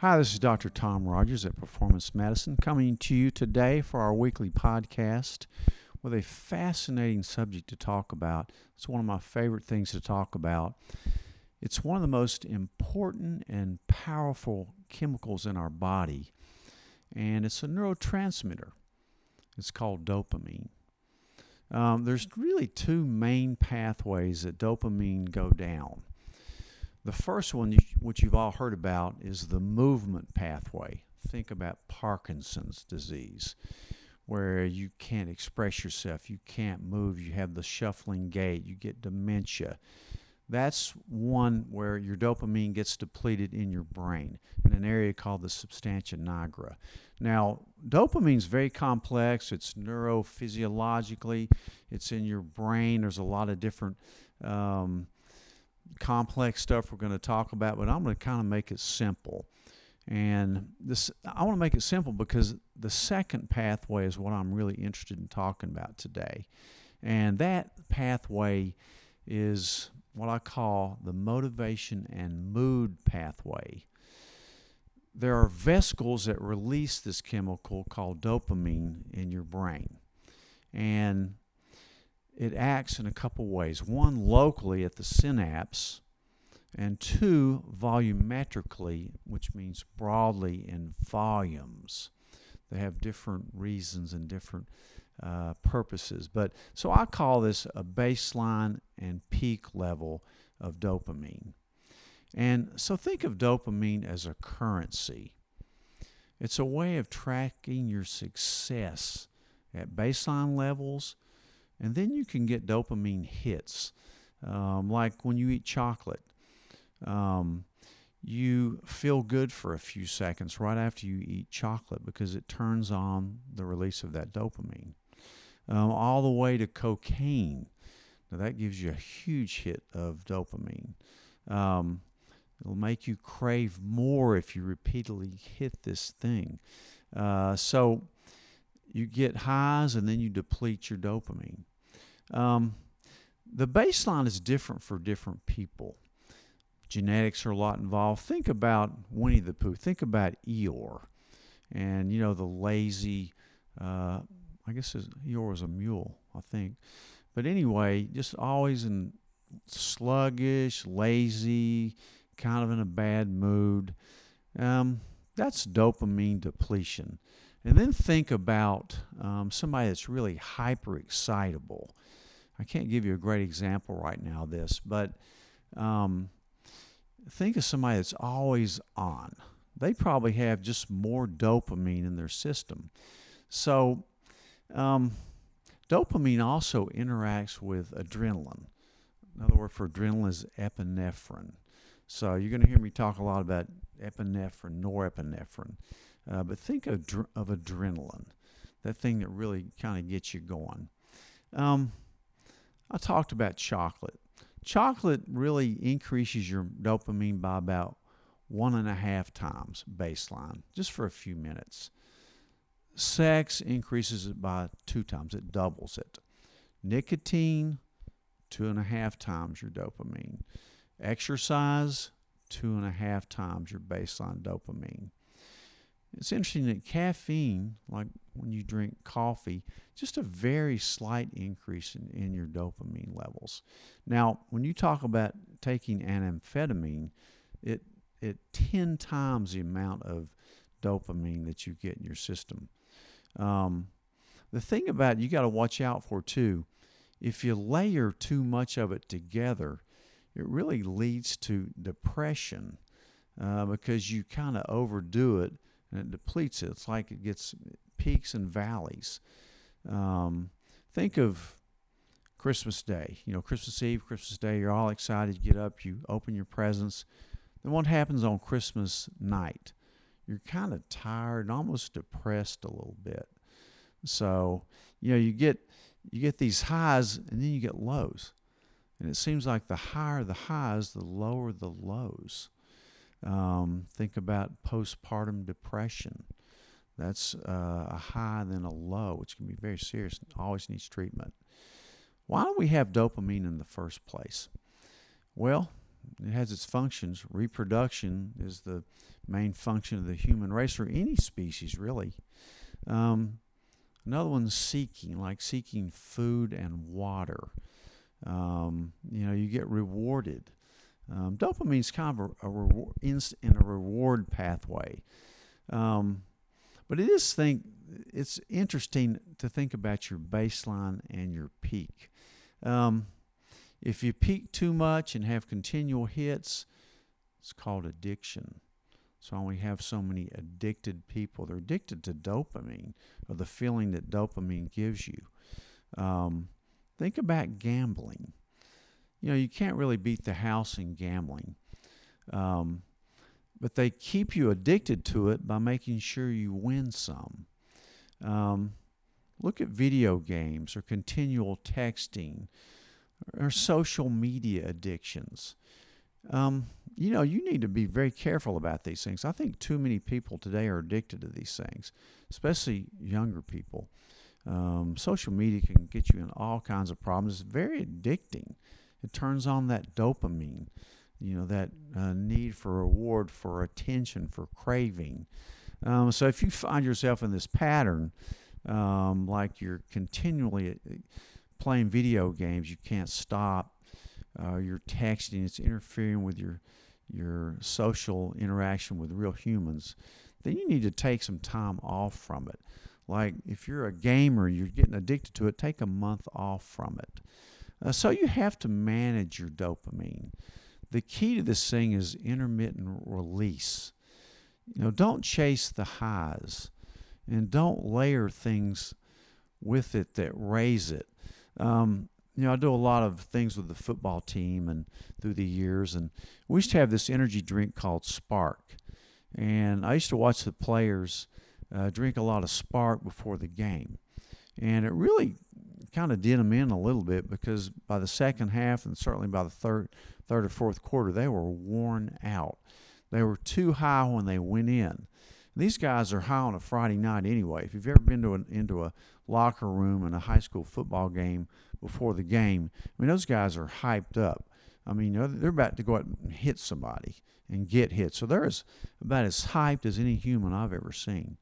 Hi, this is Dr. Tom Rogers at Performance Medicine coming to you today for our weekly podcast with a fascinating subject to talk about. It's one of my favorite things to talk about. It's one of the most important and powerful chemicals in our body, and it's a neurotransmitter. It's called dopamine. Um, there's really two main pathways that dopamine go down. The first one, which you've all heard about, is the movement pathway. Think about Parkinson's disease, where you can't express yourself, you can't move, you have the shuffling gait, you get dementia. That's one where your dopamine gets depleted in your brain in an area called the substantia nigra. Now, dopamine is very complex. It's neurophysiologically, it's in your brain. There's a lot of different um, complex stuff we're going to talk about, but I'm going to kind of make it simple. And this, I want to make it simple because the second pathway is what I'm really interested in talking about today. And that pathway is what I call the motivation and mood pathway. There are vesicles that release this chemical called dopamine in your brain. And it acts in a couple ways one, locally at the synapse, and two, volumetrically, which means broadly in volumes. They have different reasons and different uh, purposes. But so I call this a baseline and peak level of dopamine. And so think of dopamine as a currency. It's a way of tracking your success at baseline levels and then you can get dopamine hits, um, like when you eat chocolate. Um, you feel good for a few seconds right after you eat chocolate because it turns on the release of that dopamine. Um, all the way to cocaine. Now, that gives you a huge hit of dopamine. Um, it'll make you crave more if you repeatedly hit this thing. Uh, so, you get highs and then you deplete your dopamine. Um, the baseline is different for different people. Genetics are a lot involved. Think about Winnie the Pooh. Think about Eeyore, and you know the lazy. Uh, I guess Eeyore was a mule, I think. But anyway, just always in sluggish, lazy, kind of in a bad mood. Um, that's dopamine depletion. And then think about um, somebody that's really hyper excitable. I can't give you a great example right now of this, but um, think of somebody that's always on. They probably have just more dopamine in their system. So, um, dopamine also interacts with adrenaline. Another word for adrenaline is epinephrine. So, you're going to hear me talk a lot about epinephrine, norepinephrine. Uh, but think of, of adrenaline, that thing that really kind of gets you going. Um, I talked about chocolate. Chocolate really increases your dopamine by about one and a half times baseline, just for a few minutes. Sex increases it by two times, it doubles it. Nicotine, two and a half times your dopamine. Exercise, two and a half times your baseline dopamine. It's interesting that caffeine, like when you drink coffee, just a very slight increase in, in your dopamine levels. Now, when you talk about taking an amphetamine, it it 10 times the amount of dopamine that you get in your system. Um, the thing about it, you got to watch out for too, if you layer too much of it together, it really leads to depression uh, because you kind of overdo it and it depletes it. It's like it gets peaks and valleys. Um, think of Christmas Day. You know, Christmas Eve, Christmas Day, you're all excited. You get up, you open your presents. Then what happens on Christmas night? You're kind of tired and almost depressed a little bit. So, you know, you get you get these highs and then you get lows. And it seems like the higher the highs, the lower the lows. Um, think about postpartum depression. That's uh, a high and then a low, which can be very serious and always needs treatment. Why do we have dopamine in the first place? Well, it has its functions. Reproduction is the main function of the human race or any species, really. Um, another one's seeking, like seeking food and water. Um, you know, you get rewarded. Um, dopamine is kind of a, a reward, in, in, a reward pathway. Um, but it is think it's interesting to think about your baseline and your peak. Um, if you peak too much and have continual hits, it's called addiction. So we have so many addicted people. They're addicted to dopamine or the feeling that dopamine gives you. Um, think about gambling. You know, you can't really beat the house in gambling. Um, but they keep you addicted to it by making sure you win some. Um, look at video games or continual texting or social media addictions. Um, you know, you need to be very careful about these things. I think too many people today are addicted to these things, especially younger people. Um, social media can get you in all kinds of problems. It's very addicting. It turns on that dopamine, you know, that uh, need for reward, for attention, for craving. Um, so if you find yourself in this pattern, um, like you're continually uh, playing video games, you can't stop. Uh, you're texting, it's interfering with your your social interaction with real humans. Then you need to take some time off from it. Like if you're a gamer, you're getting addicted to it, take a month off from it. Uh, so you have to manage your dopamine. The key to this thing is intermittent release. You know, don't chase the highs and don't layer things with it that raise it. Um, you know, I do a lot of things with the football team and through the years, and we used to have this energy drink called Spark. And I used to watch the players uh, drink a lot of Spark before the game. And it really kind of did them in a little bit because by the second half and certainly by the third, third or fourth quarter, they were worn out. They were too high when they went in. These guys are high on a Friday night anyway. If you've ever been to an, into a locker room in a high school football game before the game, I mean, those guys are hyped up. I mean, they're about to go out and hit somebody and get hit. So they're as, about as hyped as any human I've ever seen.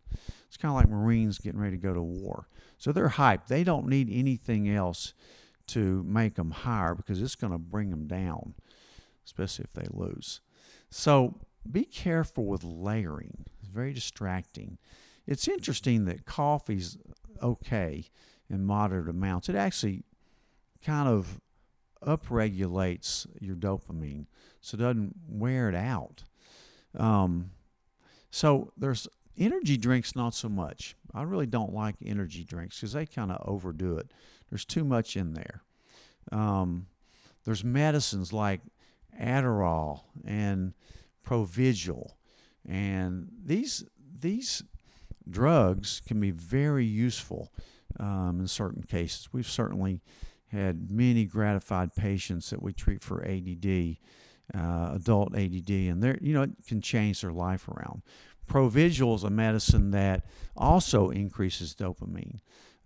It's kind of like Marines getting ready to go to war. So they're hyped. They don't need anything else to make them higher because it's going to bring them down, especially if they lose. So be careful with layering. It's very distracting. It's interesting that coffee's okay in moderate amounts. It actually kind of upregulates your dopamine, so it doesn't wear it out. Um, so there's energy drinks, not so much. I really don't like energy drinks because they kind of overdo it. There's too much in there. Um, there's medicines like Adderall and Provigil, and these these drugs can be very useful um, in certain cases. We've certainly had many gratified patients that we treat for ADD, uh, adult ADD, and they you know it can change their life around. Provigil is a medicine that also increases dopamine.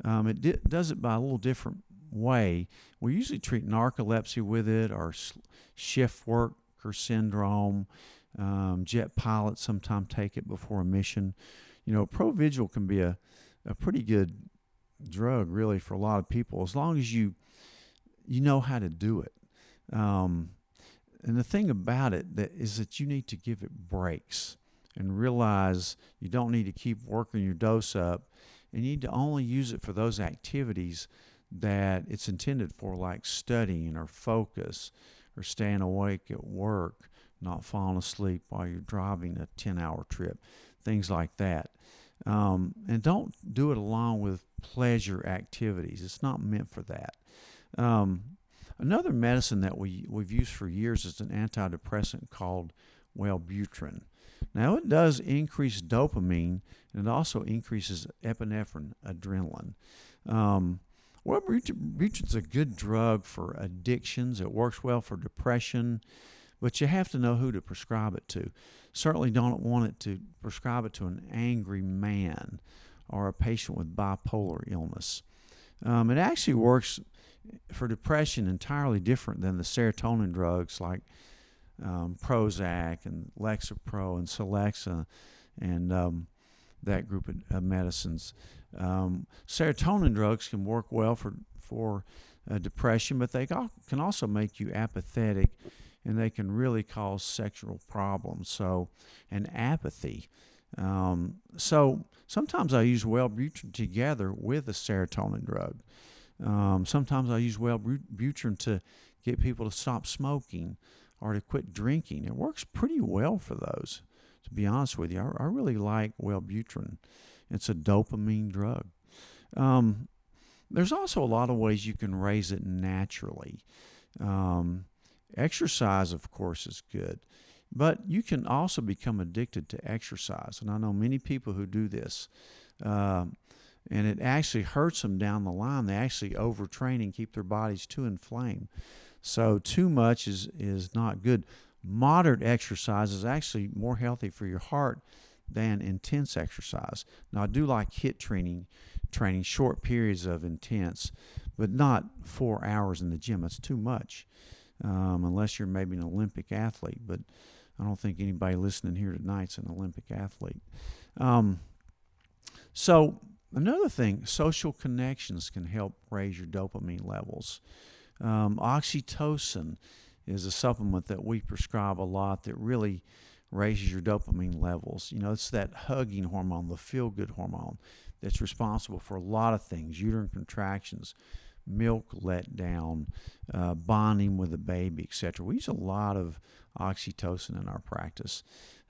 Um, it di- does it by a little different way. We usually treat narcolepsy with it or shift worker syndrome. Um, jet pilots sometimes take it before a mission. You know, Provigil can be a, a pretty good drug, really, for a lot of people, as long as you you know how to do it. Um, and the thing about it that is that you need to give it breaks and realize you don't need to keep working your dose up and you need to only use it for those activities that it's intended for, like studying or focus or staying awake at work, not falling asleep while you're driving a 10 hour trip, things like that. Um, and don't do it along with pleasure activities. It's not meant for that. Um, another medicine that we, we've used for years is an antidepressant called Wellbutrin. Now, it does increase dopamine and it also increases epinephrine, adrenaline. Um, Wellbutrin's a good drug for addictions. It works well for depression, but you have to know who to prescribe it to. Certainly don't want it to prescribe it to an angry man or a patient with bipolar illness. Um, it actually works for depression entirely different than the serotonin drugs like um, Prozac and Lexapro and Celexa and um, that group of, of medicines. Um, serotonin drugs can work well for for uh, depression, but they can also make you apathetic, and they can really cause sexual problems. So, and apathy. Um, so sometimes I use Wellbutrin together with a serotonin drug. Um, sometimes I use Wellbutrin to get people to stop smoking or to quit drinking. It works pretty well for those. To be honest with you, I, I really like Wellbutrin. It's a dopamine drug. Um, there's also a lot of ways you can raise it naturally. Um, exercise, of course, is good, but you can also become addicted to exercise. And I know many people who do this. Uh, and it actually hurts them down the line. They actually overtrain and keep their bodies too inflamed. So too much is is not good. Moderate exercise is actually more healthy for your heart than intense exercise. Now I do like HIIT training, training short periods of intense, but not four hours in the gym. That's too much, um, unless you're maybe an Olympic athlete. But I don't think anybody listening here tonight's an Olympic athlete. Um, so another thing, social connections can help raise your dopamine levels. Um, oxytocin is a supplement that we prescribe a lot that really raises your dopamine levels. You know, it's that hugging hormone, the feel good hormone, that's responsible for a lot of things uterine contractions, milk letdown, uh, bonding with a baby, etc. We use a lot of oxytocin in our practice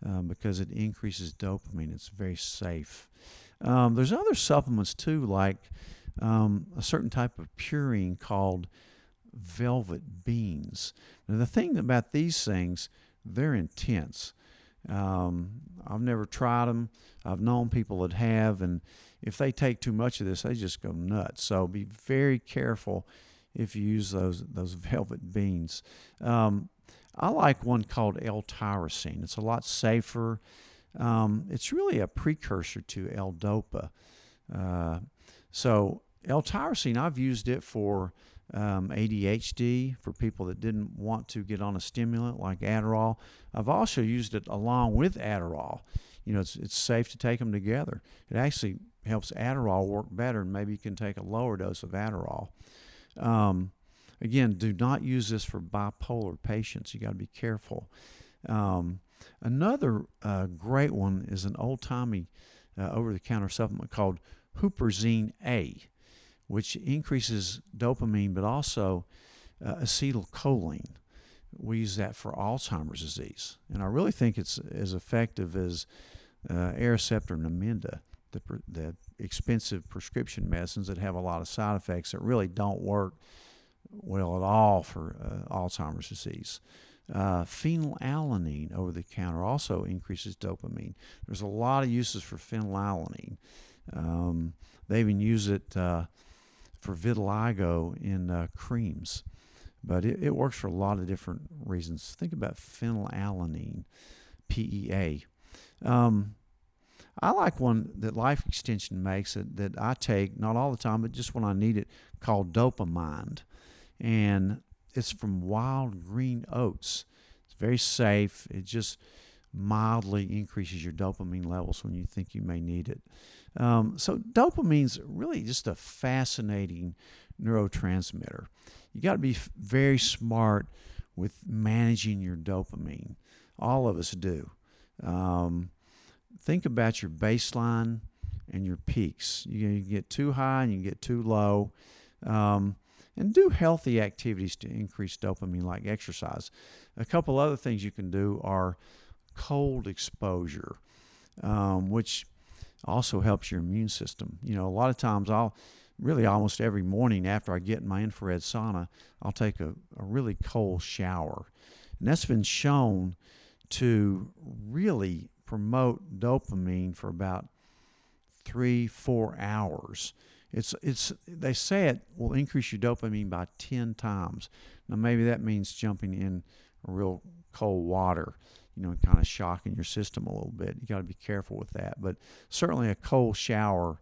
um, because it increases dopamine. It's very safe. Um, there's other supplements too, like um, a certain type of purine called velvet beans. Now, the thing about these things, they're intense. Um, I've never tried them. I've known people that have, and if they take too much of this, they just go nuts. So be very careful if you use those those velvet beans. Um, I like one called L-tyrosine. It's a lot safer. Um, it's really a precursor to L-dopa. Uh, so L-tyrosine, I've used it for um, ADHD for people that didn't want to get on a stimulant like Adderall. I've also used it along with Adderall. You know, it's, it's safe to take them together. It actually helps Adderall work better, and maybe you can take a lower dose of Adderall. Um, again, do not use this for bipolar patients. You got to be careful. Um, another uh, great one is an old timey uh, over the counter supplement called Huperzine A which increases dopamine, but also uh, acetylcholine. We use that for Alzheimer's disease, and I really think it's as effective as uh, Aricept or Namenda, the, the expensive prescription medicines that have a lot of side effects that really don't work well at all for uh, Alzheimer's disease. Uh, phenylalanine over the counter also increases dopamine. There's a lot of uses for phenylalanine. Um, they even use it uh, for vitiligo in uh, creams, but it, it, works for a lot of different reasons. Think about phenylalanine, PEA. Um, I like one that Life Extension makes that, that I take not all the time, but just when I need it, called Dopamind, and it's from wild green oats. It's very safe. It just mildly increases your dopamine levels when you think you may need it. Um, so dopamine's really just a fascinating neurotransmitter. You got to be f- very smart with managing your dopamine. All of us do. Um, think about your baseline and your peaks. You, you get too high and you get too low. Um, and do healthy activities to increase dopamine, like exercise. A couple other things you can do are cold exposure, um, which also helps your immune system. You know, a lot of times I'll really almost every morning after I get in my infrared sauna, I'll take a, a really cold shower. And that's been shown to really promote dopamine for about three, four hours. It's it's they say it will increase your dopamine by ten times. Now maybe that means jumping in real cold water you know, kind of shocking your system a little bit. You got to be careful with that. But certainly a cold shower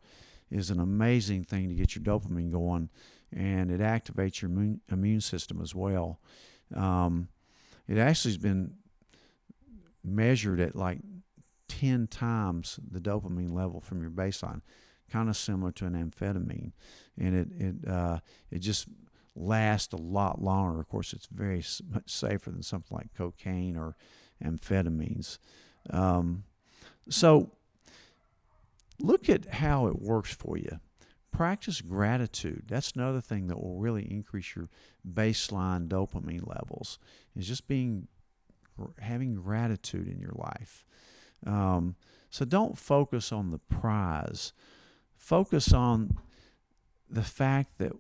is an amazing thing to get your dopamine going, and it activates your immune, immune system as well. Um, it actually has been measured at like 10 times the dopamine level from your baseline, kind of similar to an amphetamine. And it, it, uh, it just lasts a lot longer. Of course, it's very much safer than something like cocaine or amphetamines. Um, so look at how it works for you. Practice gratitude. That's another thing that will really increase your baseline dopamine levels. Is just being having gratitude in your life. Um, so don't focus on the prize. Focus on the fact that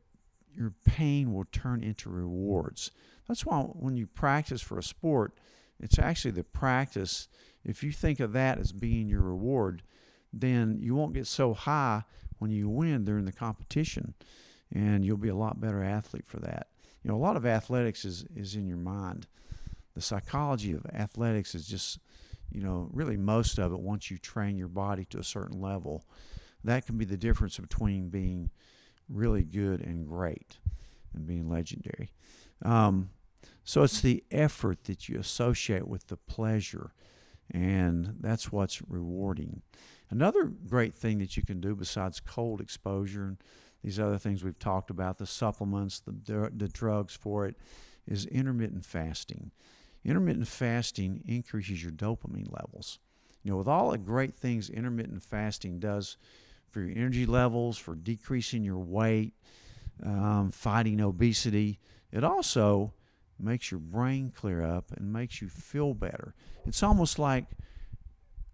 your pain will turn into rewards. That's why when you practice for a sport, it's actually the practice. If you think of that as being your reward, then you won't get so high when you win during the competition, and you'll be a lot better athlete for that. You know, a lot of athletics is, is in your mind. The psychology of athletics is just, you know, really most of it once you train your body to a certain level. That can be the difference between being really good and great and being legendary. Um, so it's the effort that you associate with the pleasure, and that's what's rewarding. Another great thing that you can do besides cold exposure and these other things we've talked about, the supplements, the, the drugs for it, is intermittent fasting. Intermittent fasting increases your dopamine levels. You know, with all the great things intermittent fasting does for your energy levels, for decreasing your weight, um, fighting obesity, it also makes your brain clear up and makes you feel better. It's almost like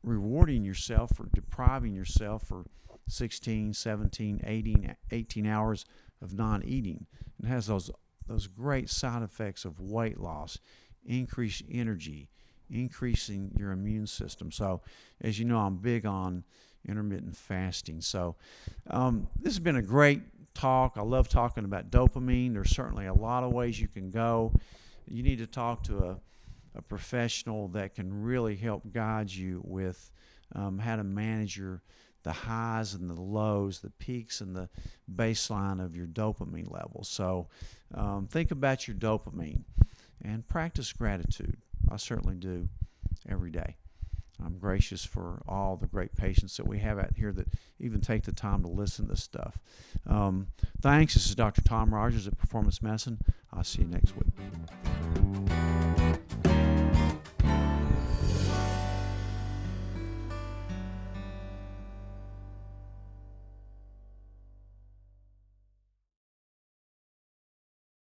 rewarding yourself for depriving yourself for 16, 17, 18, 18 hours of non-eating. It has those those great side effects of weight loss, increased energy, increasing your immune system. So, as you know, I'm big on intermittent fasting. So, um, this has been a great talk. I love talking about dopamine. There's certainly a lot of ways you can go. You need to talk to a a professional that can really help guide you with um, how to manage your the highs and the lows, the peaks and the baseline of your dopamine levels. So um, think about your dopamine and practice gratitude. I certainly do every day. I'm gracious for all the great patients that we have out here that even take the time to listen to stuff. Um, thanks. This is Dr. Tom Rogers at Performance Medicine. I'll see you next week.